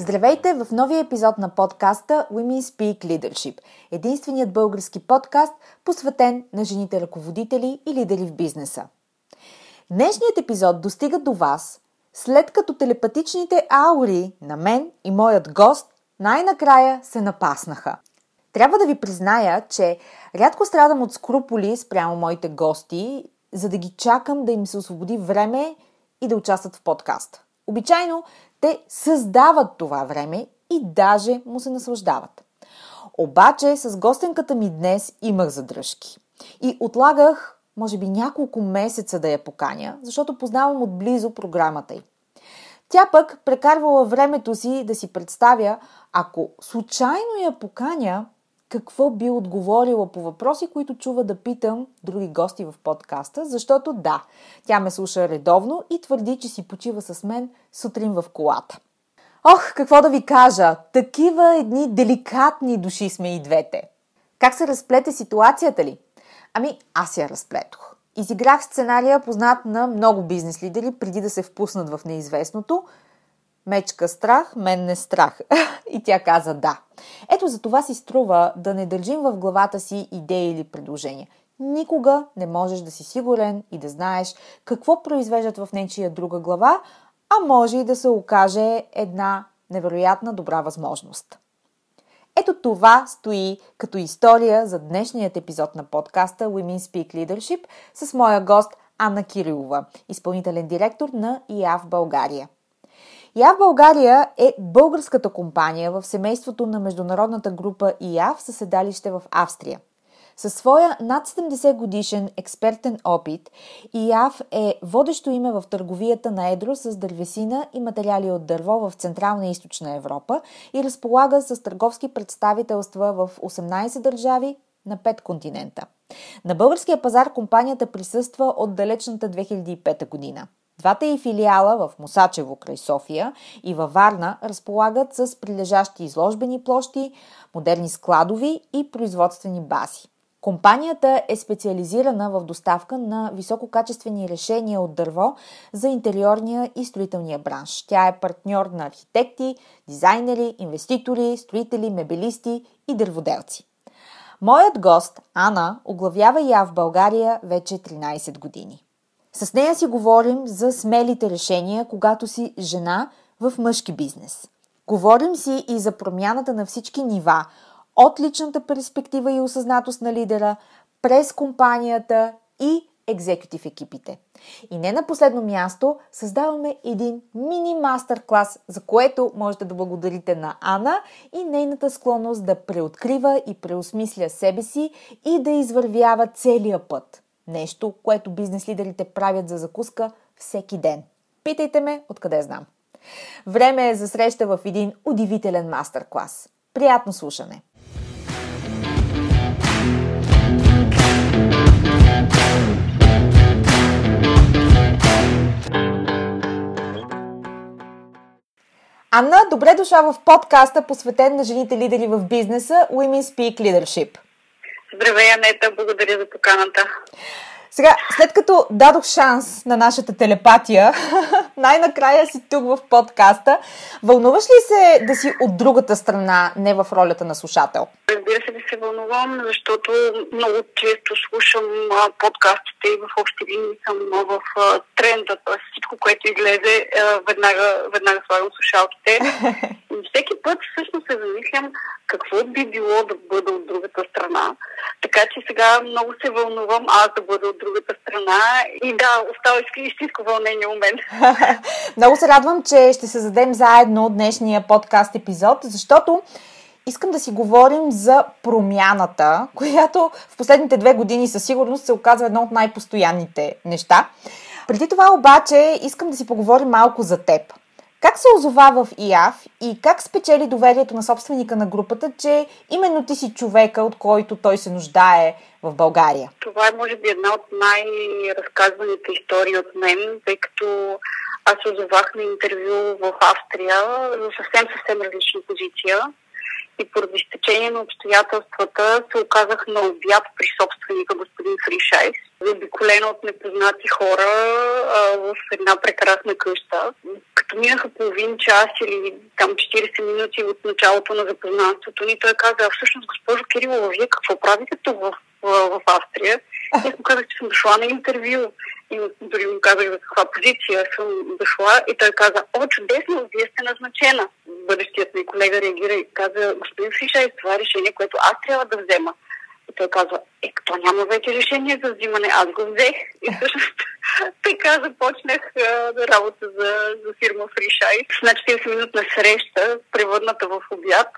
Здравейте в новия епизод на подкаста Women Speak Leadership, единственият български подкаст, посветен на жените ръководители и лидери в бизнеса. Днешният епизод достига до вас, след като телепатичните аури на мен и моят гост най-накрая се напаснаха. Трябва да ви призная, че рядко страдам от скруполи спрямо моите гости, за да ги чакам да им се освободи време и да участват в подкаст. Обичайно те създават това време и даже му се наслаждават. Обаче с гостенката ми днес имах задръжки. И отлагах, може би, няколко месеца да я поканя, защото познавам отблизо програмата й. Тя пък прекарвала времето си да си представя, ако случайно я поканя, какво би отговорила по въпроси, които чува да питам други гости в подкаста, защото да, тя ме слуша редовно и твърди, че си почива с мен сутрин в колата. Ох, какво да ви кажа, такива едни деликатни души сме и двете. Как се разплете ситуацията ли? Ами, аз я разплетох. Изиграх сценария, познат на много бизнес лидери, преди да се впуснат в неизвестното – Мечка страх, мен не страх. и тя каза да. Ето за това си струва да не държим в главата си идеи или предложения. Никога не можеш да си сигурен и да знаеш какво произвеждат в нечия друга глава, а може и да се окаже една невероятна добра възможност. Ето това стои като история за днешният епизод на подкаста Women Speak Leadership с моя гост Анна Кирилова, изпълнителен директор на ИАВ България – ИАВ България е българската компания в семейството на международната група ИАВ със седалище в Австрия. Със своя над 70 годишен експертен опит, ИАВ е водещо име в търговията на едро с дървесина и материали от дърво в Централна и Източна Европа и разполага с търговски представителства в 18 държави на 5 континента. На българския пазар компанията присъства от далечната 2005 година – Двата и филиала в Мусачево край София и във Варна разполагат с прилежащи изложбени площи, модерни складови и производствени бази. Компанията е специализирана в доставка на висококачествени решения от дърво за интериорния и строителния бранш. Тя е партньор на архитекти, дизайнери, инвеститори, строители, мебелисти и дърводелци. Моят гост, Ана, оглавява я в България вече 13 години. С нея си говорим за смелите решения, когато си жена в мъжки бизнес. Говорим си и за промяната на всички нива, от личната перспектива и осъзнатост на лидера, през компанията и екзекутив екипите. И не на последно място, създаваме един мини мастер-клас, за което можете да благодарите на Ана и нейната склонност да преоткрива и преосмисля себе си и да извървява целия път. Нещо, което бизнес лидерите правят за закуска всеки ден. Питайте ме откъде знам. Време е за среща в един удивителен мастер-клас. Приятно слушане! Анна, добре дошла в подкаста, посветен на жените лидери в бизнеса Women Speak Leadership. Здравей, Анета, благодаря за поканата. Сега, след като дадох шанс на нашата телепатия, най-накрая си тук в подкаста, вълнуваш ли се да си от другата страна, не в ролята на слушател? Разбира се, да се вълнувам, защото много често слушам подкастите и в общи линии съм в тренда, т.е. всичко, което излезе, веднага, веднага слагам слушалките. И всеки път всъщност се замислям какво би било да бъда от другата страна. Така че сега много се вълнувам аз да бъда от другата страна и да, остава истинско вълнение у мен. много се радвам, че ще се задем заедно днешния подкаст епизод, защото искам да си говорим за промяната, която в последните две години със сигурност се оказва едно от най-постоянните неща. Преди това обаче искам да си поговорим малко за теб. Как се озова в ИАФ и как спечели доверието на собственика на групата, че именно ти си човека, от който той се нуждае в България? Това е, може би, една от най-разказваните истории от мен, тъй като аз се озовах на интервю в Австрия за съвсем, съвсем различна позиция и поради стечение на обстоятелствата се оказах на обяд при собственика господин Фришайс, заобиколена от непознати хора а, в една прекрасна къща. Като минаха половин час или там 40 минути от началото на запознанството ни, той каза, всъщност госпожо Кирилова, вие какво правите тук в, в, в Австрия? И аз му казах, че съм дошла на интервю. И дори му казах за каква позиция съм дошла. И той каза, о, чудесно, вие сте назначена. Бъдещият ми колега реагира и каза, господин Фишай, това е решение, което аз трябва да взема. И той казва, е, като няма вече решение за взимане, аз го взех. И всъщност така започнах а, работа за, за фирма Фришай. На 40-минутна среща, превърната в обяд,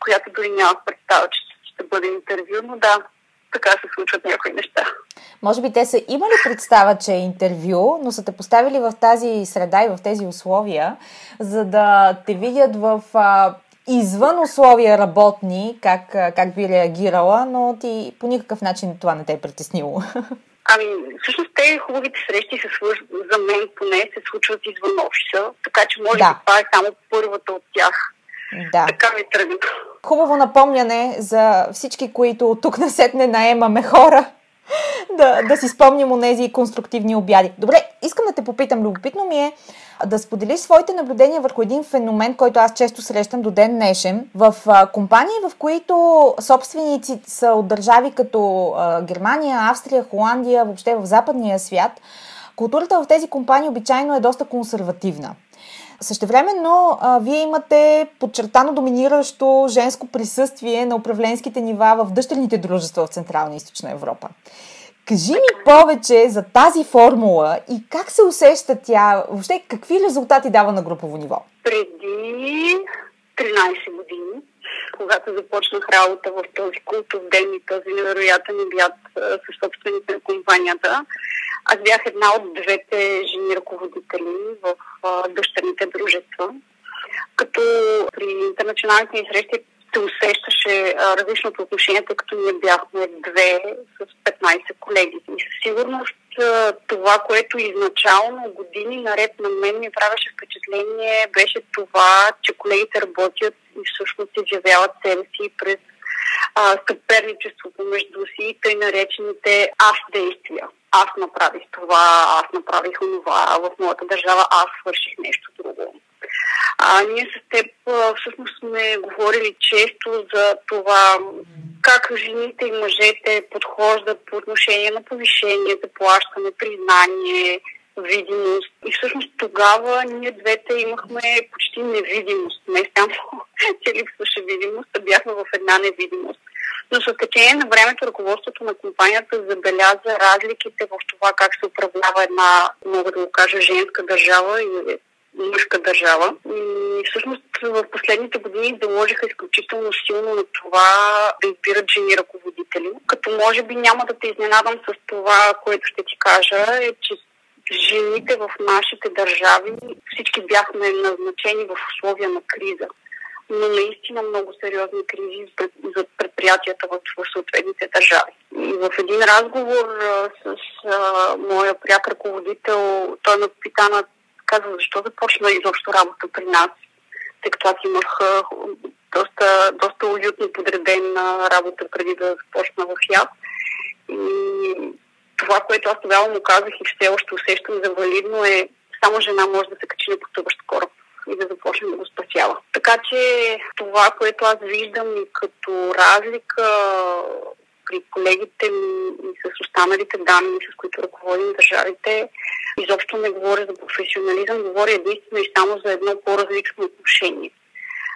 която дори нямах представа, че ще бъде интервю, но да, така се случват някои неща. Може би те са имали представа, че е интервю, но са те поставили в тази среда и в тези условия, за да те видят в а, извън условия работни, как, как би реагирала, но ти по никакъв начин това не те е притеснило. Ами, всъщност те хубавите срещи се случват, за мен поне се случват извън офиса, така че може да. би това е само първата от тях. Да. Така ми тръгна. Хубаво напомняне за всички, които тук насетне наемаме хора, да, да си спомним от тези конструктивни обяди. Добре, искам да те попитам, любопитно ми е да споделиш своите наблюдения върху един феномен, който аз често срещам до ден днешен. В компании, в които собственици са от държави като Германия, Австрия, Холандия, въобще в западния свят, културата в тези компании обичайно е доста консервативна. Същевременно, а, вие имате подчертано доминиращо женско присъствие на управленските нива в дъщерните дружества в Централна и Източна Европа. Кажи ми повече за тази формула и как се усеща тя, въобще какви резултати дава на групово ниво? Преди 13 години, когато започнах работа в този култов ден и този невероятен обяд със собствените на компанията, аз бях една от двете жени ръководители в дъщерните дружества. Като при интернационалните ни срещи се усещаше различното отношение, тъй като ние бяхме две с 15 колеги. И със сигурност това, което изначално години наред на мен ми правеше впечатление, беше това, че колегите работят и всъщност изявяват себе си през съперничеството между си и тъй наречените аз действия. Аз направих това, аз направих онова, в моята държава аз свърших нещо. А, ние с теб всъщност сме говорили често за това как жените и мъжете подхождат по отношение на повишение, заплащане, признание, видимост. И всъщност тогава ние двете имахме почти невидимост. Не само, че липсваше видимост, а бяхме в една невидимост. Но с течение на времето ръководството на компанията забеляза разликите в това как се управлява една, мога да го кажа, женска държава и мъжка държава. И всъщност в последните години заложиха изключително силно на това да избират жени ръководители. Като може би няма да те изненадам с това, което ще ти кажа, е, че жените в нашите държави всички бяхме назначени в условия на криза но наистина много сериозни кризи за предприятията в, съответните държави. И в един разговор с моя пряк ръководител, той ме пита на казва, защо започна изобщо работа при нас, тъй като аз имах доста, доста уютно подредена работа преди да започна в ЯС. И това, което аз тогава му казах и все още усещам за валидно е само жена може да се качи на потъващ кораб и да започне да го спасява. Така че това, което аз виждам и като разлика при колегите ми и с останалите данни, с които ръководим държавите, изобщо не говоря за професионализъм, говоря единствено и само за едно по-различно отношение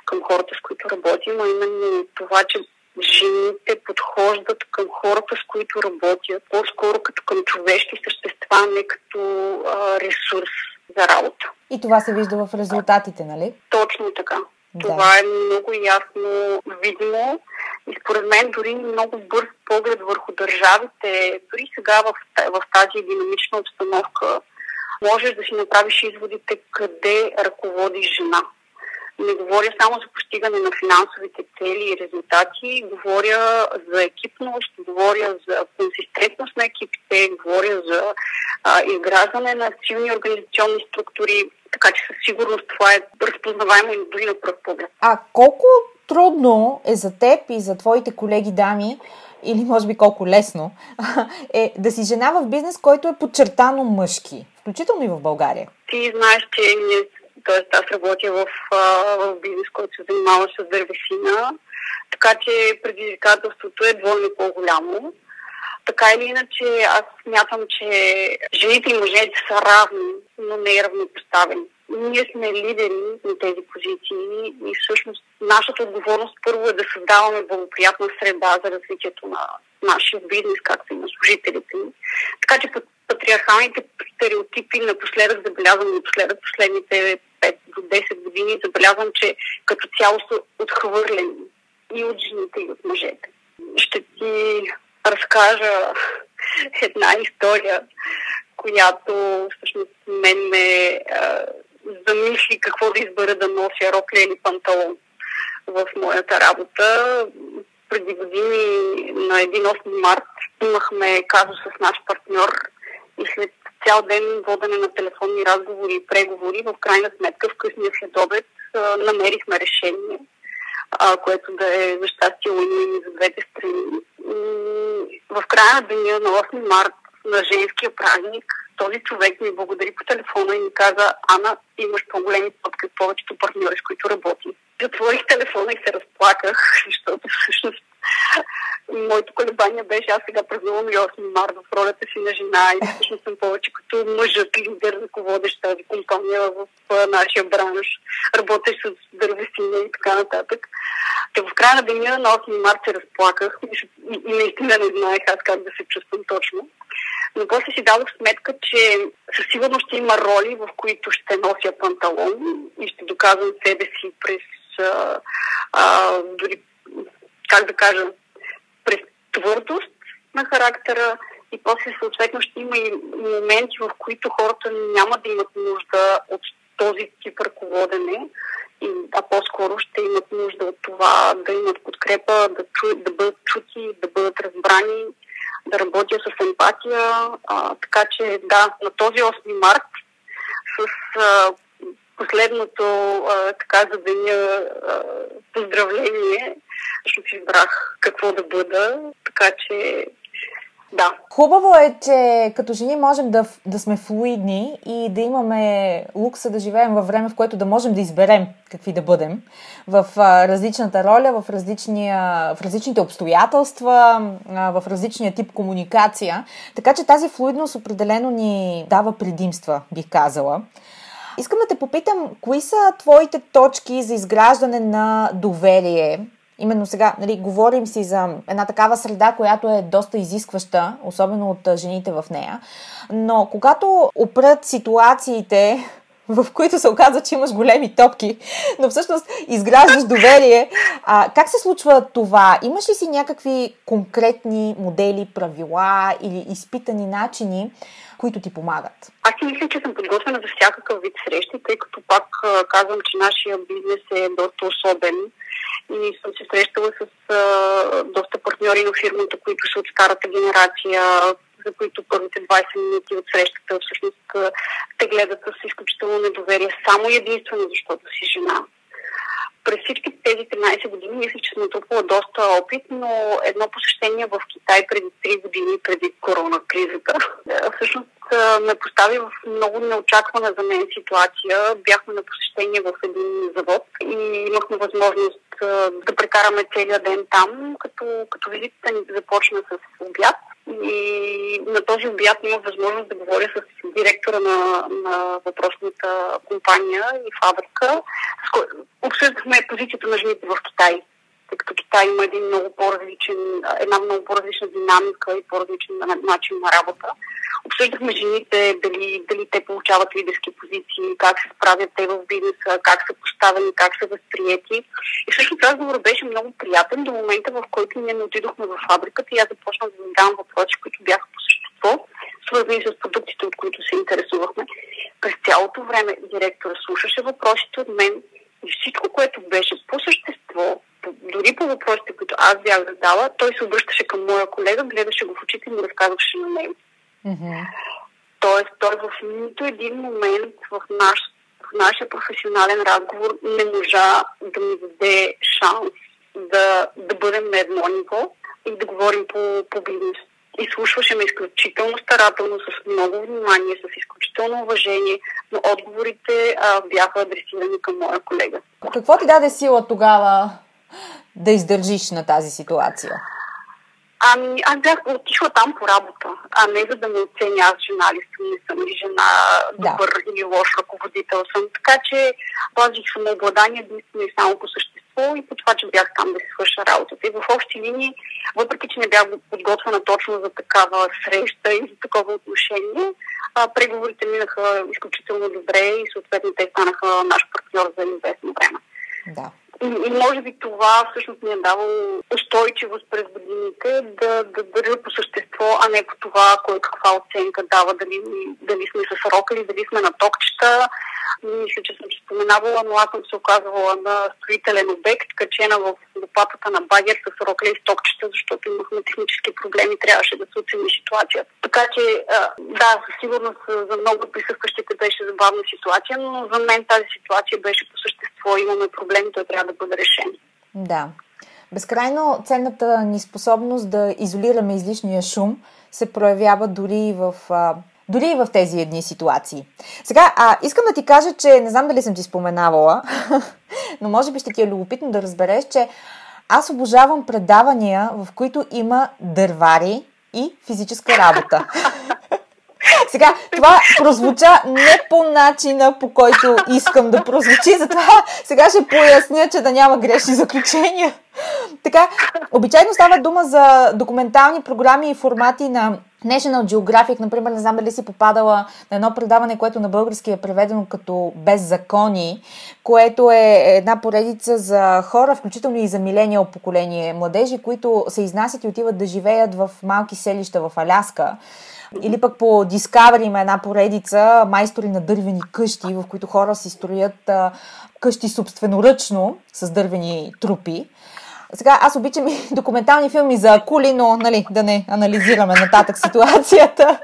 към хората, с които работим, а именно това, че жените подхождат към хората, с които работят, по-скоро като към човешки същества, не като а, ресурс за работа. И това се вижда в резултатите, нали? Точно така. Да. Това е много ясно видимо и според мен дори много бърз поглед върху държавите, дори сега в, в тази динамична обстановка, можеш да си направиш изводите къде ръководи жена. Не говоря само за постигане на финансовите цели и резултати, говоря за екипност, говоря за консистентност на екипите, говоря за а, изграждане на силни организационни структури, така че със сигурност това е разпознаваемо и дори на пръв поглед. А колко трудно е за теб и за твоите колеги дами, или може би колко лесно, е да си жена в бизнес, който е подчертано мъжки, включително и в България? Ти знаеш, че т.е. аз работя в, в бизнес, който се занимава с дървесина, така че предизвикателството е двойно по-голямо. Така или иначе, аз смятам, че жените и мъжете са равни, но не е равнопоставени. Ние сме лидери на тези позиции и всъщност нашата отговорност първо е да създаваме благоприятна среда за развитието на нашия бизнес, както и на служителите ни. Така че патриархалните стереотипи напоследък забелязвам напоследък последните 5 до 10 години забелязвам, че като цяло са отхвърлени и от жените, и от мъжете. Ще ти разкажа една история, която всъщност мен ме замисли какво да избера да нося рокля или панталон в моята работа. Преди години на 1 март имахме казус с наш партньор и след цял ден водене на телефонни разговори и преговори, в крайна сметка в късния следобед намерихме решение, което да е за щастие уин за двете страни. В края на деня на 8 март на женския празник този човек ми благодари по телефона и ми каза, Ана, имаш по-големи подки от повечето партньори, с които работим. Затворих телефона и се разплаках, защото всъщност моето колебание беше, аз сега празнувам и 8 марта в ролята си на жена и всъщност съм повече като мъжът лидер, ръководещ тази компания в нашия бранш, работещ с дървесина и така нататък. Те в края на деня на 8 марта се разплаках и наистина не знаех аз как да се чувствам точно. Но после си дадох сметка, че със сигурност ще има роли, в които ще нося панталон и ще доказвам себе си през а, а, дори, как да кажа, през твърдост на характера и после съответно ще има и моменти, в които хората няма да имат нужда от този тип ръководене, а по-скоро ще имат нужда от това да имат подкрепа, да, чу, да бъдат чути, да бъдат разбрани, да работя с емпатия. А, така че да, на този 8 март с а, последното а, така за деня поздравление, защото избрах какво да бъда, така че да. Хубаво е, че като жени можем да, да сме флуидни и да имаме лукса да живеем във време, в което да можем да изберем какви да бъдем в различната роля, в, различния, в различните обстоятелства, в различния тип комуникация. Така че тази флуидност определено ни дава предимства, бих казала. Искам да те попитам, кои са твоите точки за изграждане на доверие Именно сега, нали, говорим си за една такава среда, която е доста изискваща, особено от жените в нея. Но когато опрат ситуациите, в които се оказва, че имаш големи топки, но всъщност изграждаш доверие. А, как се случва това? Имаш ли си някакви конкретни модели, правила или изпитани начини, които ти помагат? Аз си мисля, че съм подготвена за всякакъв вид срещи, тъй като пак казвам, че нашия бизнес е доста особен и съм се срещала с а, доста партньори на фирмата, които са от старата генерация, за които първите 20 минути от срещата всъщност те гледат с изключително недоверие, само единствено защото си жена. през всички тези 13 години мисля, че съм натрупала доста опит, но едно посещение в Китай преди 3 години, преди корона кризата, всъщност ме постави в много неочаквана за мен ситуация. Бяхме на посещение в един завод и имахме възможност да прекараме целият ден там, като, като визитата ни започна с обяд. И на този обяд имах възможност да говоря с директора на, на въпросната компания и фабрика. Обсъждахме позицията на жените в Китай тъй като Китай има един много по-различен, една много по-различна динамика и по-различен начин на работа. Обсъждахме жените, дали, дали те получават лидерски позиции, как се справят те в бизнеса, как са поставени, как са възприяти. И всъщност разговорът беше много приятен до момента, в който ние не отидохме в фабриката и аз започнах да задавам въпроси, които бяха по същество, свързани с продуктите, от които се интересувахме. През цялото време директора слушаше въпросите от мен и всичко, което беше по същество, дори по въпросите, които аз бях задала, той се обръщаше към моя колега, гледаше го в очите и му разказваше на него. Mm-hmm. Тоест, той в нито един момент в, наш, в нашия професионален разговор не можа да ми даде шанс да, да бъдем на едно ниво и да говорим по, по бизнес. И слушваше ме изключително старателно, с много внимание, с изключително уважение, но отговорите а, бяха адресирани към моя колега. Какво ти даде сила тогава да издържиш на тази ситуация? Ами, аз бях отишла там по работа, а не за да ме оценя аз жена ли съм, не съм ли жена, добър да. или лош ръководител съм. Така че пазих самообладание единствено и само по същество и по това, че бях там да си свърша работата. И в общи линии, въпреки че не бях подготвена точно за такава среща и за такова отношение, а, преговорите минаха изключително добре и съответно те станаха наш партньор за известно време. Да. И, и може би това всъщност ми е давало устойчивост през годините да, да държа по същество, а не по това, кой каква оценка дава, дали, дали сме с рока или дали сме на токчета. Мисля, че съм споменавала, но аз съм се оказвала на строителен обект, качена в лопатата на багер с рокля и стокчета, защото имахме технически проблеми, трябваше да се оцени ситуацията. Така че, да, със сигурност за много присъстващите беше забавна ситуация, но за мен тази ситуация беше по същество. Имаме проблеми, той трябва да бъде решен. Да. Безкрайно ценната ни способност да изолираме излишния шум се проявява дори в дори и в тези едни ситуации. Сега, а, искам да ти кажа, че не знам дали съм ти споменавала, но може би ще ти е любопитно да разбереш, че аз обожавам предавания, в които има дървари и физическа работа. Сега, това прозвуча не по начина, по който искам да прозвучи, затова сега ще поясня, че да няма грешни заключения. Така, обичайно става дума за документални програми и формати на National Geographic, например, не знам дали си попадала на едно предаване, което на български е преведено като Беззакони, което е една поредица за хора, включително и за милениал поколение младежи, които се изнасят и отиват да живеят в малки селища в Аляска. Или пък по Discovery има една поредица майстори на дървени къщи, в които хора си строят къщи собственоръчно с дървени трупи. Сега аз обичам и документални филми за акули, но нали, да не анализираме нататък ситуацията.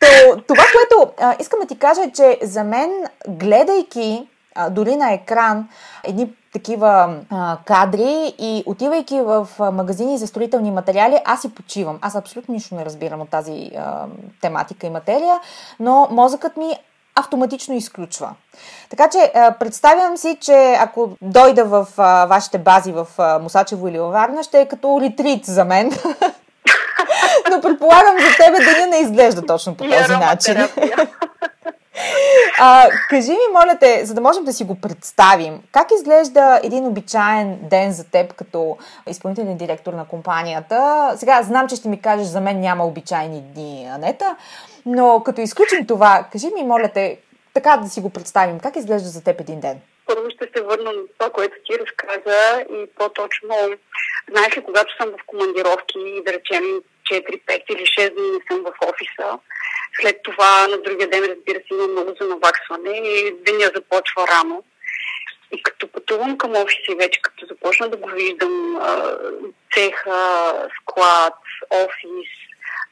То, това, което а, искам да ти кажа е, че за мен, гледайки а, дори на екран едни такива а, кадри и отивайки в а, магазини за строителни материали, аз си почивам. Аз абсолютно нищо не разбирам от тази а, тематика и материя, но мозъкът ми автоматично изключва. Така че представям си, че ако дойда в вашите бази в Мусачево или Варна, ще е като ретрит за мен. Но предполагам за тебе деня не изглежда точно по този начин. А, кажи ми, моля те, за да можем да си го представим, как изглежда един обичаен ден за теб като изпълнителен директор на компанията? Сега знам, че ще ми кажеш, за мен няма обичайни дни, Анета, но като изключим това, кажи ми, моля те, така да си го представим, как изглежда за теб един ден? Първо ще се върна на това, което ти разказа и по-точно, знаеш ли, когато съм в командировки и да речем 4, 5 или 6 дни не съм в офиса, след това на другия ден, разбира се, има много за наваксване и деня започва рано. И като пътувам към офиса и вече като започна да го виждам, цеха, склад, офис,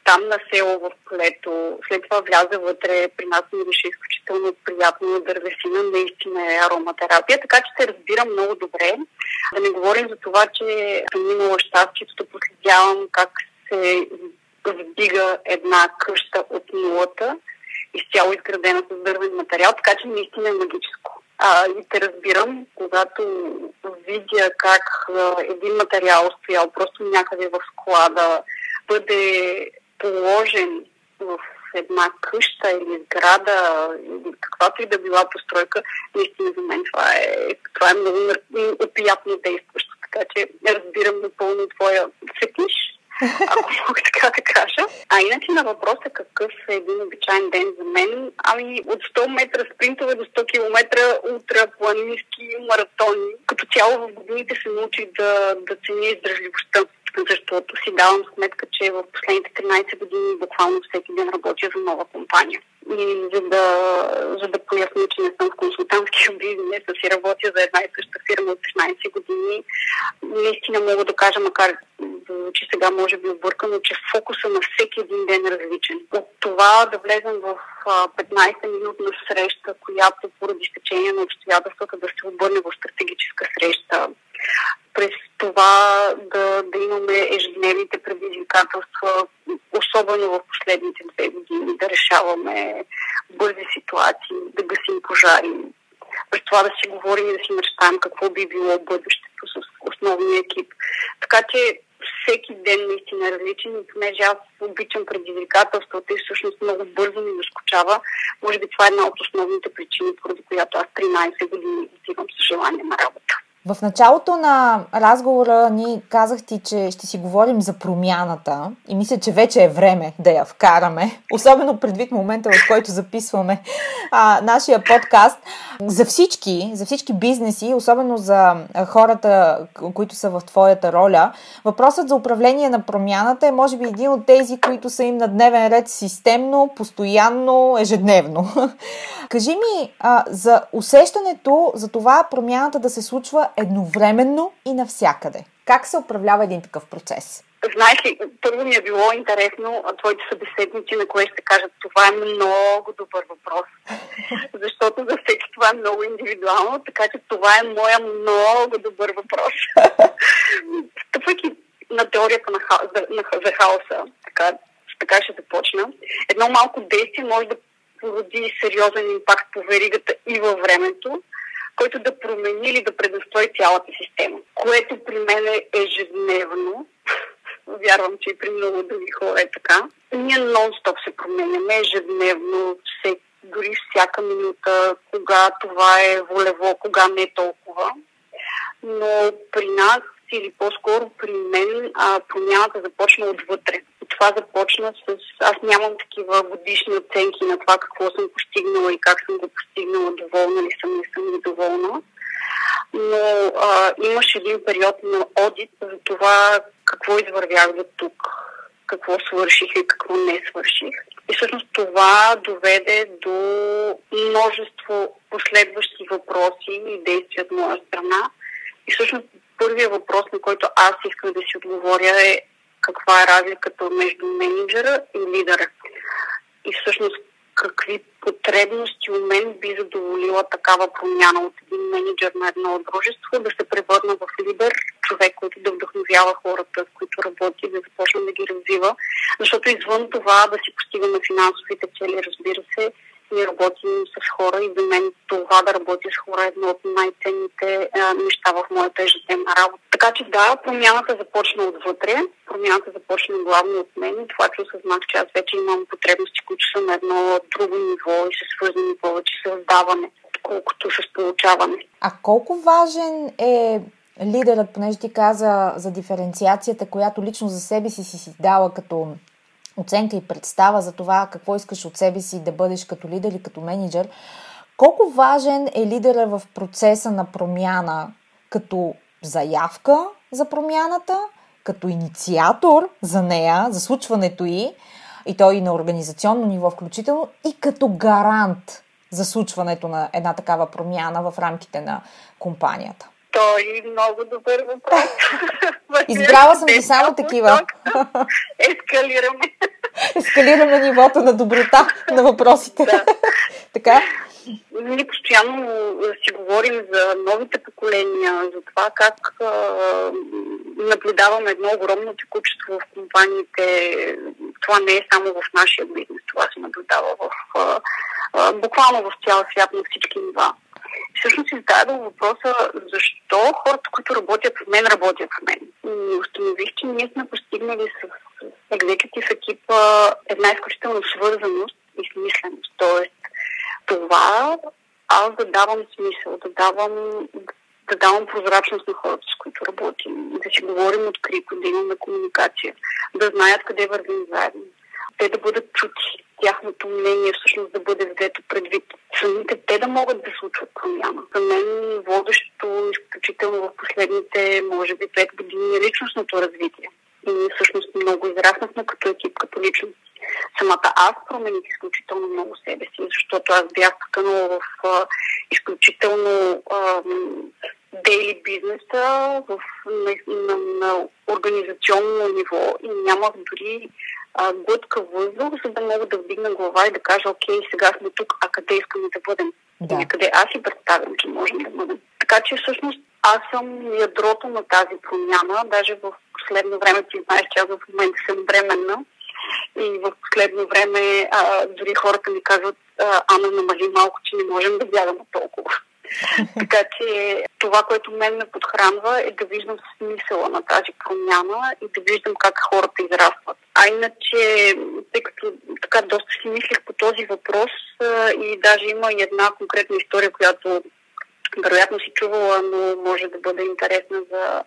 там на село в полето, след това вляза вътре, при нас ми беше изключително приятно дървесина, наистина е ароматерапия, така че се разбира много добре. Да не говорим за това, че съм имала щастието да последявам как се вдига една къща от нулата, изцяло изградена с дървен материал, така че наистина е магическо. А, и те разбирам, когато видя как а, един материал стоял просто някъде в склада, бъде положен в една къща или сграда, или каквато и да била постройка, наистина за мен това е, това е много опиятно действащо. Така че разбирам напълно твоя фетиш ако мога така да кажа. А иначе на въпроса какъв е един обичайен ден за мен, ами от 100 метра спринтове до 100 км ултрапланински маратони. Като цяло в годините се научих да, да ценя издръжливостта защото си давам сметка, че в последните 13 години буквално всеки ден работя за нова компания. И за да, за да поясня, че не съм в консултантския бизнес, а си работя за една и съща фирма от 16 години, наистина мога да кажа, макар че сега може би объркано, че фокуса на всеки един ден е различен. От това да влезем в 15-минутна среща, която поради стечение на обстоятелствата да се обърне в стратегическа среща, през това да, да имаме ежедневните предизвикателства, особено в последните две години, да решаваме бързи ситуации, да гасим пожари, през това да си говорим и да си мечтаем какво би било бъдещето с основния екип. Така че всеки ден наистина е различен и понеже аз обичам предизвикателствата и всъщност много бързо ми наскочава, може би това е една от основните причини, поради която аз 13 години отивам с желание на работа. В началото на разговора ни казах ти, че ще си говорим за промяната и мисля, че вече е време да я вкараме, особено предвид момента, в който записваме а, нашия подкаст. За всички, за всички бизнеси, особено за хората, които са в твоята роля, въпросът за управление на промяната е може би един от тези, които са им на дневен ред системно, постоянно, ежедневно. Кажи ми а, за усещането за това промяната да се случва едновременно и навсякъде. Как се управлява един такъв процес? Знаеш ли, първо ми е било интересно, твоите събеседници на кое ще кажат, това е много добър въпрос. Защото за всеки това е много индивидуално, така че това е моя много добър въпрос. Стъпвайки на теорията на, ха, за, на, за хаоса, така, така ще започна, едно малко действие може да породи сериозен импакт по веригата и във времето, който да промени или да предостои цялата система, което при мен е ежедневно. Вярвам, че и при много други хора е така. Ние нон-стоп се променяме ежедневно, все, дори всяка минута, кога това е волево, кога не е толкова. Но при нас или по-скоро при мен а, промяната започна отвътре. Това започна с... Аз нямам такива годишни оценки на това какво съм постигнала и как съм го постигнала, доволна ли съм, не съм ли доволна. Но а, имаш един период на одит за това какво извървях до тук, какво свърших и какво не свърших. И всъщност това доведе до множество последващи въпроси и действия от моя страна. И всъщност първият въпрос, на който аз исках да си отговоря е каква е разликата между менеджера и лидера. И всъщност какви потребности у мен би задоволила такава промяна от един менеджер на едно дружество да се превърна в лидер, човек, който да вдъхновява хората, с които работи, да започне да ги развива. Защото извън това да си постигаме финансовите цели, разбира се, ние работим с хора и за мен това да работя с хора е едно от най-ценните неща в моята ежедневна работа. Така че да, промяната започна отвътре, промяната започна главно от мен и това, че осъзнах, че аз вече имам потребности, които са на едно друго ниво и са свързани повече с даване, колкото с получаване. А колко важен е лидерът, понеже ти каза за диференциацията, която лично за себе си си си дала като оценка и представа за това какво искаш от себе си да бъдеш като лидер и като менеджер, колко важен е лидера в процеса на промяна като заявка за промяната, като инициатор за нея, за случването й, и то и на организационно ниво включително, и като гарант за случването на една такава промяна в рамките на компанията? Той много добър въпрос. Избрала съм ги само такива. Ескалираме. Ескалираме нивото на доброта на въпросите. Да. така? Ние постоянно си говорим за новите поколения, за това как а, наблюдаваме едно огромно текучество в компаниите. Това не е само в нашия бизнес, това се наблюдава в, а, а, буквално в цял свят на всички нива. Всъщност си зададох въпроса защо хората, които работят в мен, работят в мен. И установих, че ние сме постигнали с екзекутив екипа една изключителна свързаност и смисленост. Тоест, това аз да давам смисъл, да давам, да давам прозрачност на хората, с които работим, да си говорим открито, да имаме комуникация, да знаят къде вървим заедно, те да бъдат чути, тяхното мнение всъщност да бъде взето предвид. Самите те да могат да случват промяна. За мен водещото изключително в последните, може би, пет години е личностното развитие. И всъщност много израснахме като екип, като личност самата аз промених изключително много себе си, защото аз бях потънала в а, изключително дейли бизнеса в, на, на, на организационно ниво и нямах дори а, глътка въздух, за да мога да вдигна глава и да кажа, окей, сега сме тук, а къде искаме да бъдем? Да. Някъде аз си представям, че можем да бъдем. Така че всъщност аз съм ядрото на тази промяна. Даже в последно време, ти знаеш, че аз в момента съм бременна и в последно време а, дори хората ми казват, Ана, намали малко, че не можем да бягаме толкова. така че това, което мен ме подхранва е да виждам смисъла на тази промяна и да виждам как хората израстват. А иначе, тъй като така доста си мислих по този въпрос и даже има и една конкретна история, която вероятно си чувала, но може да бъде интересна за,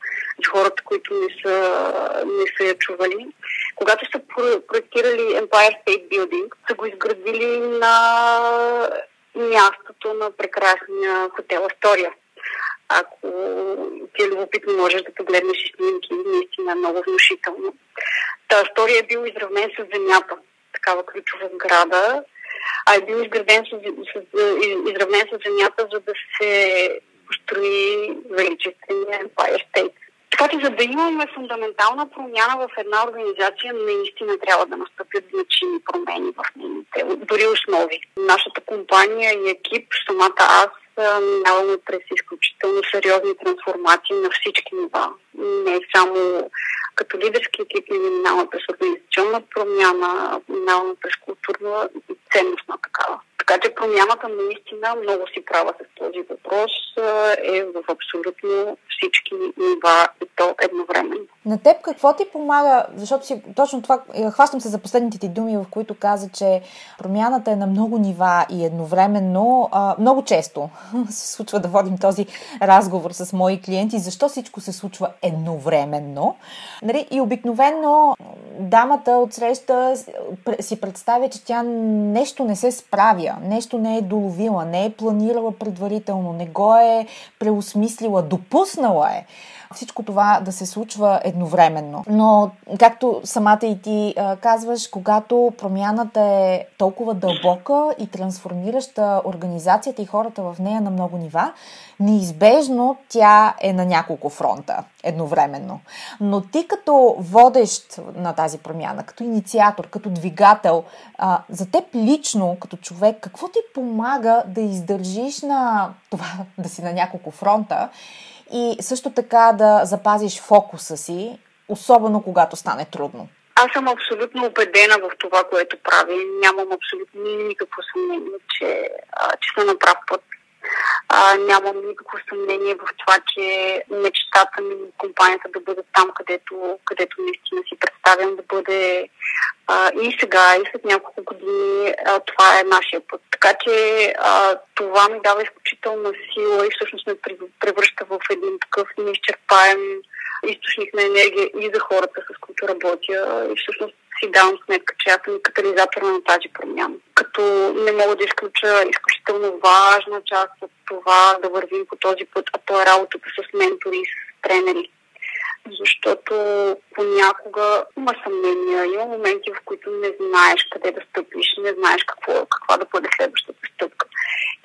хората, които не са, не са я чували. Когато са проектирали Empire State Building, са го изградили на мястото на прекрасния хотел Астория. Ако ти е любопитно, можеш да погледнеш и снимки, наистина много внушително. Та Астория е бил изравнен с земята, такава ключова сграда, а е бил изграден с, с, изравнен с земята, за да се построи величествения Empire State. Така че за да имаме фундаментална промяна в една организация, наистина трябва да настъпят значими промени в нейните, дори основи. Нашата компания и екип, самата аз, минаваме през изключително сериозни трансформации на всички нива. Не само като лидерски екип, ние минаваме през организационна промяна, минаваме през културна и ценностна такава. Така че промяната наистина много си права с този въпрос е в абсолютно всички нива и то едновременно. На теб какво ти помага, защото си точно това, е, хващам се за последните ти думи, в които каза, че промяната е на много нива и едновременно, много често се случва да водим този разговор с мои клиенти, защо всичко се случва едновременно. Нали? И обикновено дамата от среща си представя, че тя нещо не се справя, нещо не е доловила, не е планирала предварително, не го е преосмислила, допуснала е всичко това да се случва едновременно. Но, както самата и ти казваш, когато промяната е толкова дълбока и трансформираща организацията и хората в нея на много нива, неизбежно тя е на няколко фронта едновременно. Но ти като водещ на тази промяна, като инициатор, като двигател, за теб лично, като човек, какво ти помага да издържиш на това да си на няколко фронта и също така да запазиш фокуса си, особено когато стане трудно? Аз съм абсолютно убедена в това, което правим. Нямам абсолютно никакво съмнение, че, че съм на прав път. А, нямам никакво съмнение в това, че мечтата ми компанията да бъде там, където, където наистина си представям да бъде а, и сега, и след няколко години. А, това е нашия път. Така че а, това ми дава изключителна сила и всъщност ме превръща в един такъв неизчерпаем източник на енергия и за хората, с които работя. И всъщност си давам сметка, че аз съм катализатор на тази промяна. Като не мога да изключа изключително важна част от това да вървим по този път, а то е работата с ментори и с тренери. Защото понякога има съмнения, има моменти, в които не знаеш къде да стъпиш, не знаеш какво, каква да бъде следващата стъпка.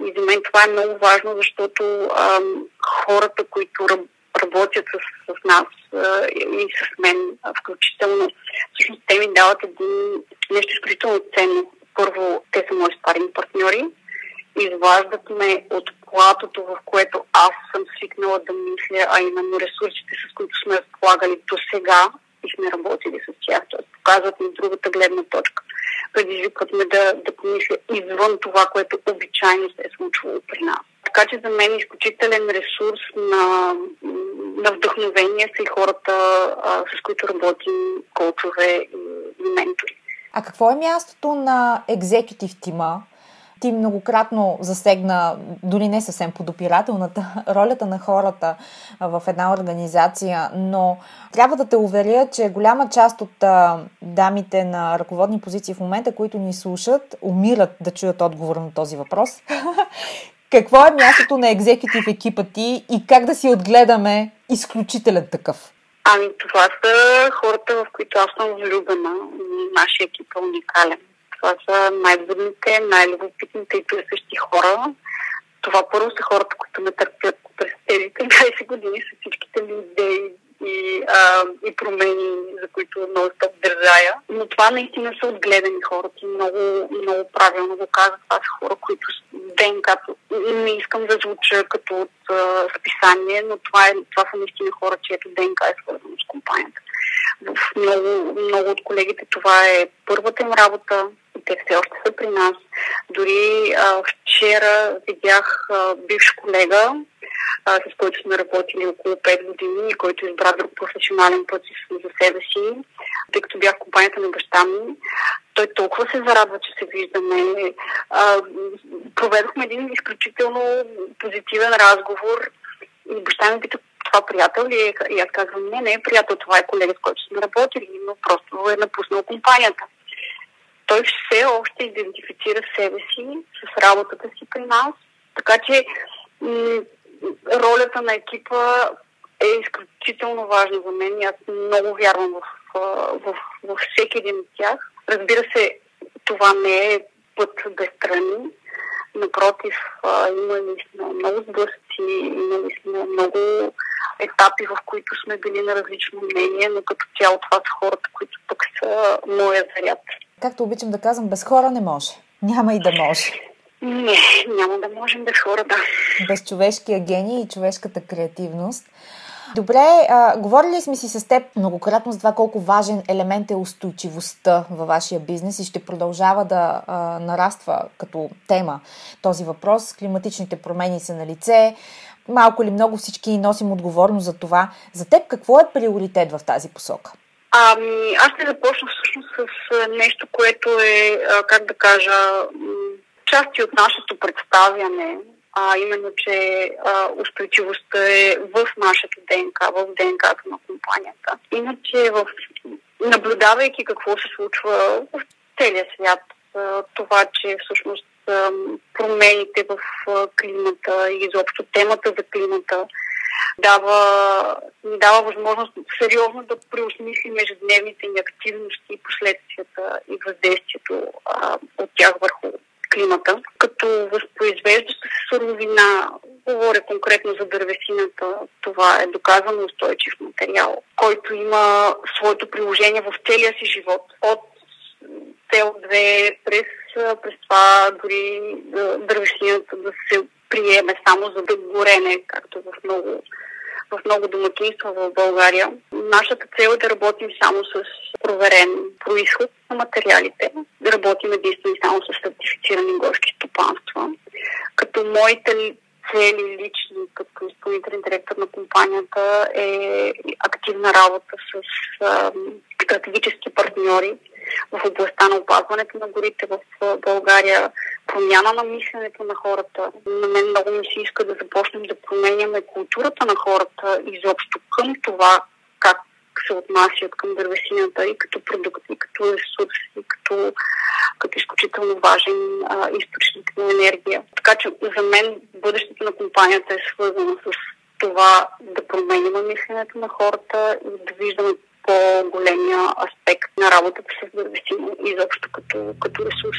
И за мен това е много важно, защото ам, хората, които работят с, с нас и с мен включително. Всъщност те ми дават един нещо изключително ценно. Първо, те са мои спаринг партньори, изваждат ме от платото, в което аз съм свикнала да мисля, а именно ресурсите, с които сме разполагали до сега и сме работили с тях. Тоест показват ми другата гледна точка. Предизвикват ме да, да помисля извън това, което обичайно се е случвало при нас. Така че за мен изключителен ресурс на, на вдъхновение са и хората, а, с които работим, коучове и ментори. А какво е мястото на екзекутив тима ти многократно засегна, дори не съвсем подопирателната, ролята на хората в една организация, но трябва да те уверя, че голяма част от дамите на ръководни позиции в момента, които ни слушат, умират да чуят отговор на този въпрос. Какво е мястото на екзекутив екипа ти и как да си отгледаме изключителен такъв? Ами това са хората, в които аз съм влюбена. Нашия екип е уникален. Това са най-будните, най-любопитните и търсещи хора. Това първо са хората, които ме търпят през тези 15 години с всичките ми идеи и, а, и промени, за които много стоп държая. Но това наистина са отгледани хора. Ти много, много правилно го каза. Това са хора, които ДНК-то не искам да звуча като от а, списание, но това, е, това са наистина хора, чието ДНК е свързано с компанията. В много, много от колегите това е първата им работа, те все още са при нас. Дори а, вчера видях а, бивш колега, а, с който сме работили около 5 години и който избра друг професионален път за себе си, тъй като бях компанията на баща ми. Той толкова се зарадва, че се виждаме. А, проведохме един изключително позитивен разговор и баща ми пита това приятел ли е? И аз казвам, не, не е приятел, това е колега, с който сме работили, но просто е напуснал компанията той все още идентифицира себе си с работата си при нас. Така че м- ролята на екипа е изключително важна за мен и аз много вярвам в, в, в, всеки един от тях. Разбира се, това не е път без страни. Напротив, имали сме много сблъсъци, имали сме много етапи, в които сме били на различно мнение, но като цяло това са хората, които пък са моя заряд както обичам да казвам, без хора не може. Няма и да може. Не, няма да можем без хора, да. Без човешкия гений и човешката креативност. Добре, а, говорили сме си с теб многократно за това колко важен елемент е устойчивостта във вашия бизнес и ще продължава да а, нараства като тема този въпрос. Климатичните промени са на лице. Малко или много всички носим отговорност за това. За теб какво е приоритет в тази посока? Ами, аз ще започна всъщност с нещо, което е, как да кажа, части от нашето представяне, а именно, че а, устойчивостта е в нашето ДНК, в ДНК-то на компанията. Иначе, в, наблюдавайки какво се случва в целия свят, това, че всъщност промените в климата и изобщо темата за климата дава, дава възможност сериозно да преосмислим ежедневните ни активности последствията и въздействието а, от тях върху климата. Като възпроизвеждаща се суровина, говоря конкретно за дървесината, това е доказано устойчив материал, който има своето приложение в целия си живот. От CO2 през, през това дори дървесината да се приеме само за да горене, както в много, в много домакинства в България. Нашата цел е да работим само с проверен происход на материалите, да работим единствено само с сертифицирани горски стопанства. Като моите цели лични като изпълнителен директор на компанията е активна работа с стратегически партньори в областта на опазването на горите в България, промяна на мисленето на хората. На мен много ми се иска да започнем да променяме културата на хората изобщо към това как се отнасят към дървесината и като продукт, и като ресурс, и като, като изключително важен а, източник на енергия. Така че за мен бъдещето на компанията е свързано с това да променим мисленето на хората и да виждаме по-големия аспект на работата с дървесина изобщо като, като ресурс.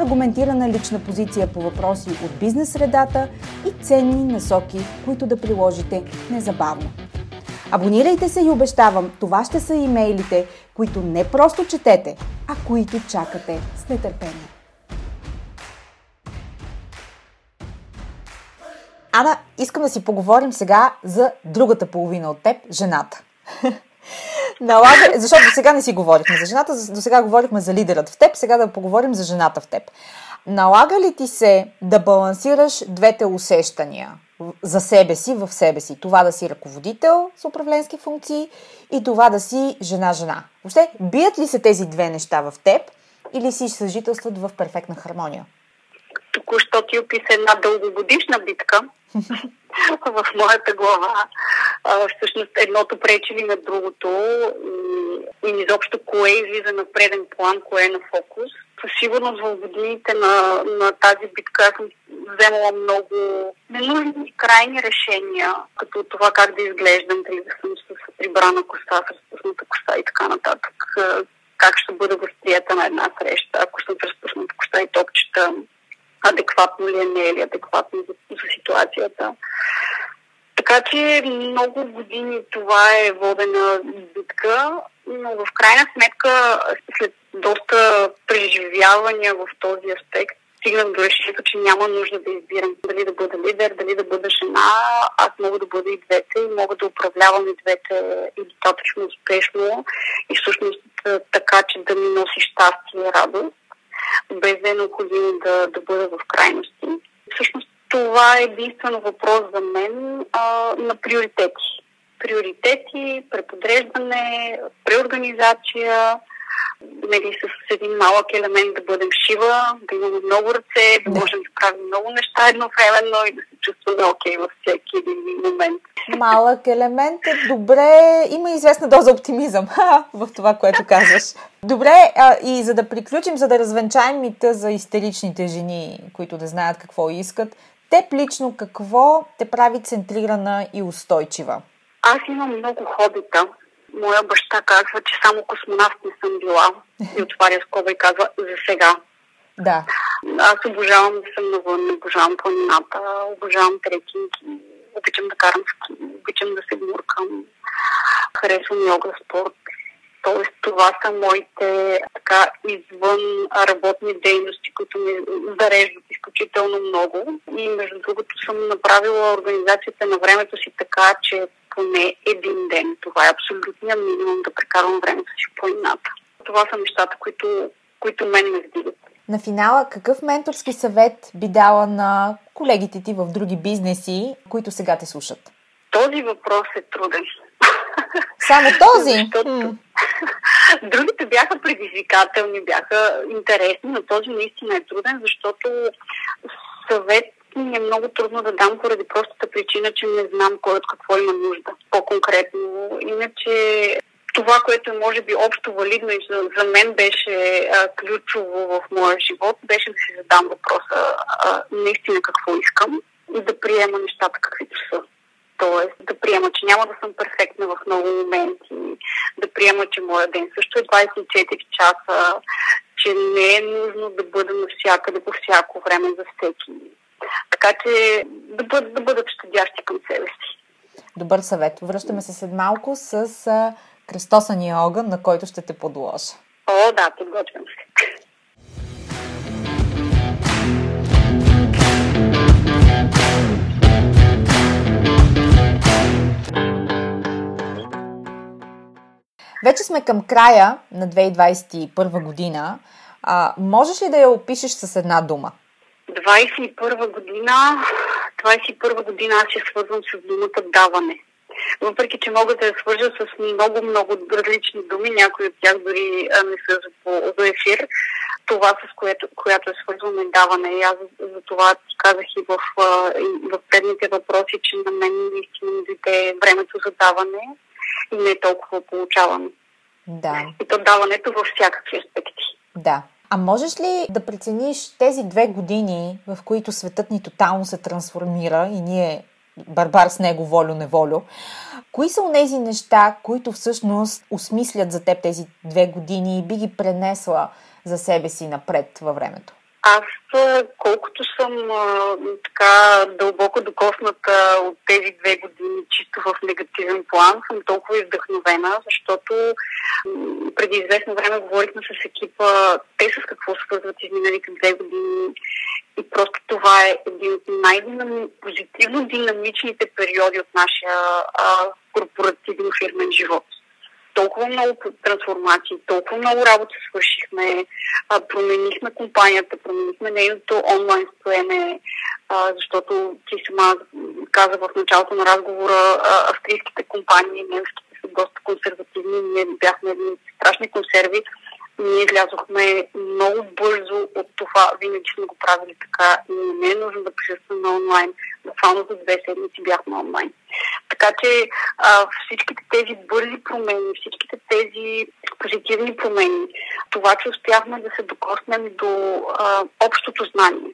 аргументирана лична позиция по въпроси от бизнес средата и ценни насоки, които да приложите незабавно. Абонирайте се и обещавам, това ще са имейлите, които не просто четете, а които чакате с нетърпение. Ана, искам да си поговорим сега за другата половина от теб, жената. Налага, защото до сега не си говорихме за жената, до сега говорихме за лидерът в теб, сега да поговорим за жената в теб. Налага ли ти се да балансираш двете усещания за себе си, в себе си? Това да си ръководител с управленски функции и това да си жена-жена. Въобще, бият ли се тези две неща в теб или си съжителстват в перфектна хармония? Току-що ти описа една дългогодишна битка в моята глава. А, всъщност едното пречи ли на другото и, и изобщо кое излиза на преден план, кое е на фокус. Със сигурност в годините на, на тази битка аз съм вземала много ненужни крайни решения, като това как да изглеждам, дали да съм с прибрана коса, с разпусната коса и така нататък. Как ще бъда възприята на една среща, ако съм с разпусната коса и топчета, адекватно ли е, не е ли адекватно за, за ситуацията. Така че много години това е водена битка, но в крайна сметка, след доста преживявания в този аспект, стигнах до решението, че няма нужда да избирам дали да бъда лидер, дали да бъда жена. Аз мога да бъда и двете и мога да управлявам и двете и достатъчно успешно и всъщност така, че да ми носи щастие и радост без да е необходимо да, да бъда в крайности. Всъщност това е единствено въпрос за мен а, на приоритети. Приоритети, преподреждане, преорганизация, нали, с един малък елемент да бъдем шива, да имаме много ръце, да можем да правим много неща едновременно и да се чувстваме окей okay във всеки един момент. Малък елемент е добре, има известна доза оптимизъм в това, което казваш. Добре, а, и за да приключим, за да развенчаем мита за истеричните жени, които да знаят какво искат, теб лично какво те прави центрирана и устойчива? Аз имам много хобита моя баща казва, че само космонавт не съм била. И отваря скоба и казва за сега. Да. Аз обожавам да съм навън, обожавам планината, обожавам трекинги, обичам да карам ски, обичам да се гмуркам, харесвам йога, спорт. Тоест, това са моите така извън работни дейности, които ми зареждат изключително много. И между другото съм направила организацията на времето си така, че поне един ден. Това е абсолютния минимум да прекарвам времето си в планината. Това са нещата, които, които мен ме вдигат. На финала, какъв менторски съвет би дала на колегите ти в други бизнеси, които сега те слушат? Този въпрос е труден. Само този? Защото... Другите бяха предизвикателни, бяха интересни, но този наистина е труден, защото съвет ми е много трудно да дам поради простата причина, че не знам кой от какво има нужда. По-конкретно. Иначе това, което е може би общо валидно и за мен беше а, ключово в моя живот, беше да си задам въпроса а, наистина какво искам и да приема нещата каквито са. Тоест да приема, че няма да съм перфектна в много моменти, да приема, че моя ден също е 24 часа, че не е нужно да бъда навсякъде по всяко време за всеки. Така че да бъдат, да бъдат щадящи към себе си. Добър съвет. Връщаме се след малко с кръстосания е огън, на който ще те подложа. О, да, подготвям се. Вече сме към края на 2021 година. А, можеш ли да я опишеш с една дума? 21 година, 21 година аз я свързвам с думата даване. Въпреки, че мога да я свържа с много-много различни думи, някои от тях дори не са за, за ефир, това, с което, която е свързвано и даване. И аз за, за това ти казах и в, и в предните въпроси, че на мен наистина ми дойде времето за даване и не е толкова получаване. Да. И то даването във всякакви аспекти. Да. А можеш ли да прецениш тези две години, в които светът ни тотално се трансформира и ние барбар с него волю-неволю, кои са тези неща, които всъщност осмислят за теб тези две години и би ги пренесла за себе си напред във времето? Аз, колкото съм а, така дълбоко докосната от тези две години, чисто в негативен план, съм толкова издъхновена, защото м- преди известно време говорихме с екипа, те с какво свързват изминалите две години. И просто това е един от най-позитивно динамичните периоди от нашия а, корпоративно фирмен живот толкова много трансформации, толкова много работа свършихме, а, променихме компанията, променихме нейното онлайн стоене, а, защото ти сама каза в началото на разговора, а, австрийските компании, немските са доста консервативни, ние бяхме едни страшни консерви, ние излязохме много бързо от това. Винаги сме го правили така и не е нужно да присъстваме онлайн. Буквално за две седмици бяхме онлайн. Така че а, всичките тези бързи промени, всичките тези позитивни промени, това, че успяхме да се докоснем до а, общото знание,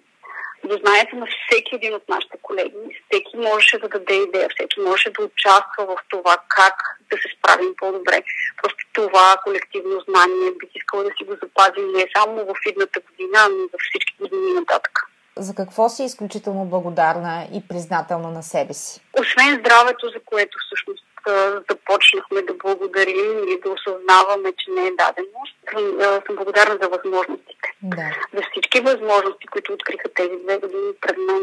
до знанието на всеки един от нашите колеги. Всеки можеше да даде идея, всеки можеше да участва в това как да се справим по-добре. Просто това колективно знание бих искала да си го запазим не само в идната година, ами във всички години нататък. За какво си изключително благодарна и признателна на себе си? Освен здравето, за което всъщност започнахме да благодарим и да осъзнаваме, че не е даденост, съм, благодарна за възможностите. Да. За всички възможности, които откриха тези две години пред мен.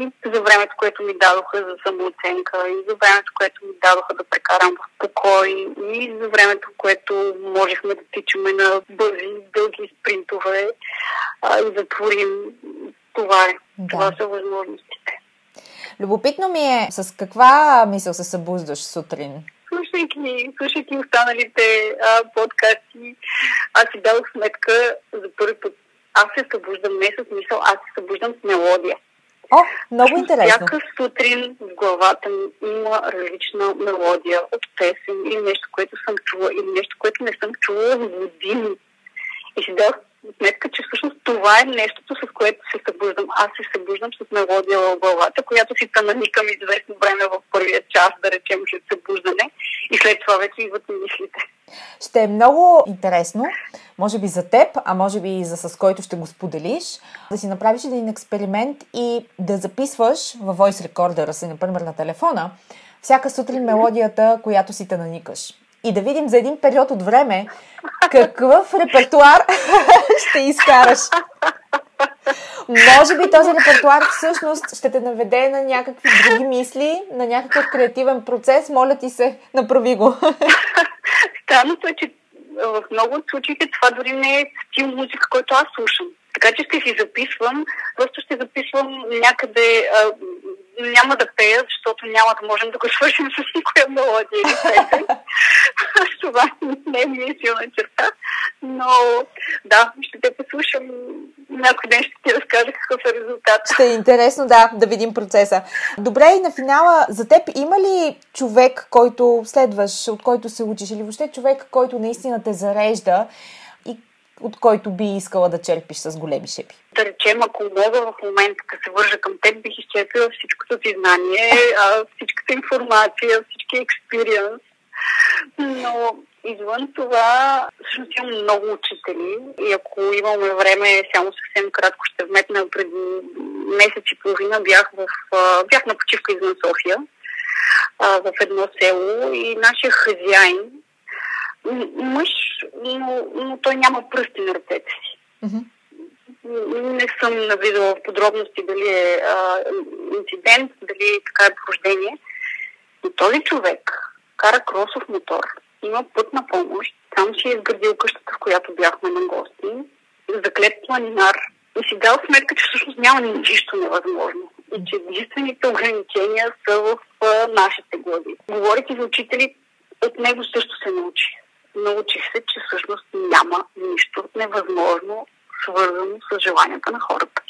И за времето, което ми дадоха за самооценка, и за времето, което ми дадоха да прекарам в покой, и за времето, което можехме да тичаме на бързи, дълги спринтове а, и да творим. Това е. Да. Това са възможностите. Любопитно ми е с каква мисъл се събуждаш сутрин? Слушайки, слушайки останалите а, подкасти, аз си дадох сметка за първи път. Аз се събуждам не с мисъл, аз се събуждам с мелодия. О, много интересно. Всяка сутрин в главата ми има различна мелодия от песен или нещо, което съм чула, или нещо, което не съм чула в години. И си дадох сметка, че всъщност това е нещото, с което се събуждам. Аз се събуждам с мелодия в главата, която си тананикам известно време в първия час, да речем, след събуждане и след това вече идват мислите. Ще е много интересно, може би за теб, а може би и за с който ще го споделиш, да си направиш един експеримент и да записваш във voice recorder си, например на телефона, всяка сутрин мелодията, която си те наникаш и да видим за един период от време какъв репертуар ще изкараш. Може би този репертуар всъщност ще те наведе на някакви други мисли, на някакъв креативен процес. Моля ти се, направи го. Странното е, че в много от случаите това дори не е стил музика, който аз слушам. Така че ще си записвам, просто ще записвам някъде няма да пея, защото няма да можем да го свършим с никоя мелодия. Това не е ми силна черта. Но да, ще те послушам. Някой ден ще ти разкажа какъв е резултат. Ще е интересно, да, да видим процеса. Добре, и на финала, за теб има ли човек, който следваш, от който се учиш, или въобще човек, който наистина те зарежда от който би искала да черпиш с големи шепи? Да речем, ако мога в момента да се вържа към теб, бих изчерпила всичкото ти знание, всичката информация, всички експириенс. Но извън това, всъщност имам много учители и ако имаме време, само съвсем кратко ще вметна, преди месец и половина бях, в, бях на почивка извън София в едно село и нашия хазяин, мъж, но, но той няма пръсти на ръцете си. Mm-hmm. Не съм навидала в подробности дали е а, инцидент, дали е така е порождение. Но този човек кара кросов мотор има път на помощ. Там си е изградил къщата, в която бяхме на гости. Заклет планинар. И си дал сметка, че всъщност няма нищо невъзможно. И че единствените ограничения са в а, нашите глави. Говорите за учители, от него също се научи. Научих се, че всъщност няма нищо невъзможно, свързано с желанията на хората.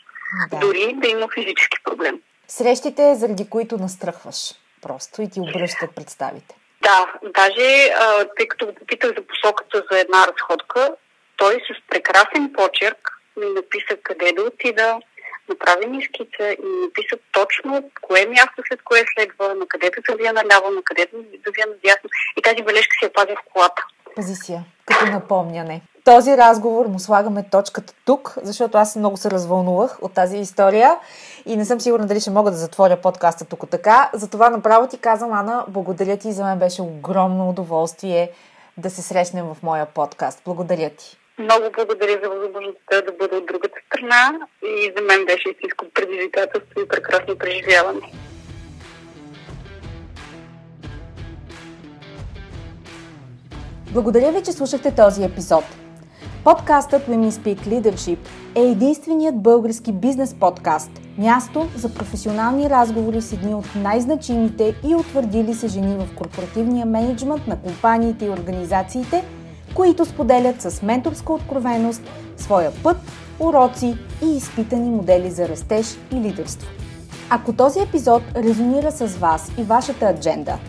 Да. Дори да има физически проблем. Срещите, заради които настръхваш просто и ти обръщат представите. Да, даже а, тъй като го попитах за посоката за една разходка, той с прекрасен почерк ми написа къде да отида, направи ми скица и ми написа точно кое място след кое следва, на къде да завия наляво, на къде да завия надясно. И тази бележка си я пазя в колата. Пази си я, като напомняне. Този разговор му слагаме точката тук, защото аз много се развълнувах от тази история и не съм сигурна дали ще мога да затворя подкаста тук така. Затова направо ти казвам, Ана, благодаря ти. За мен беше огромно удоволствие да се срещнем в моя подкаст. Благодаря ти. Много благодаря за възможността да бъда от другата страна и за мен беше истинско предизвикателство и прекрасно преживяване. Благодаря ви, че слушахте този епизод. Подкастът Women Speak Leadership е единственият български бизнес подкаст, място за професионални разговори с едни от най-значимите и утвърдили се жени в корпоративния менеджмент на компаниите и организациите, които споделят с менторска откровеност своя път, уроци и изпитани модели за растеж и лидерство. Ако този епизод резонира с вас и вашата адженда –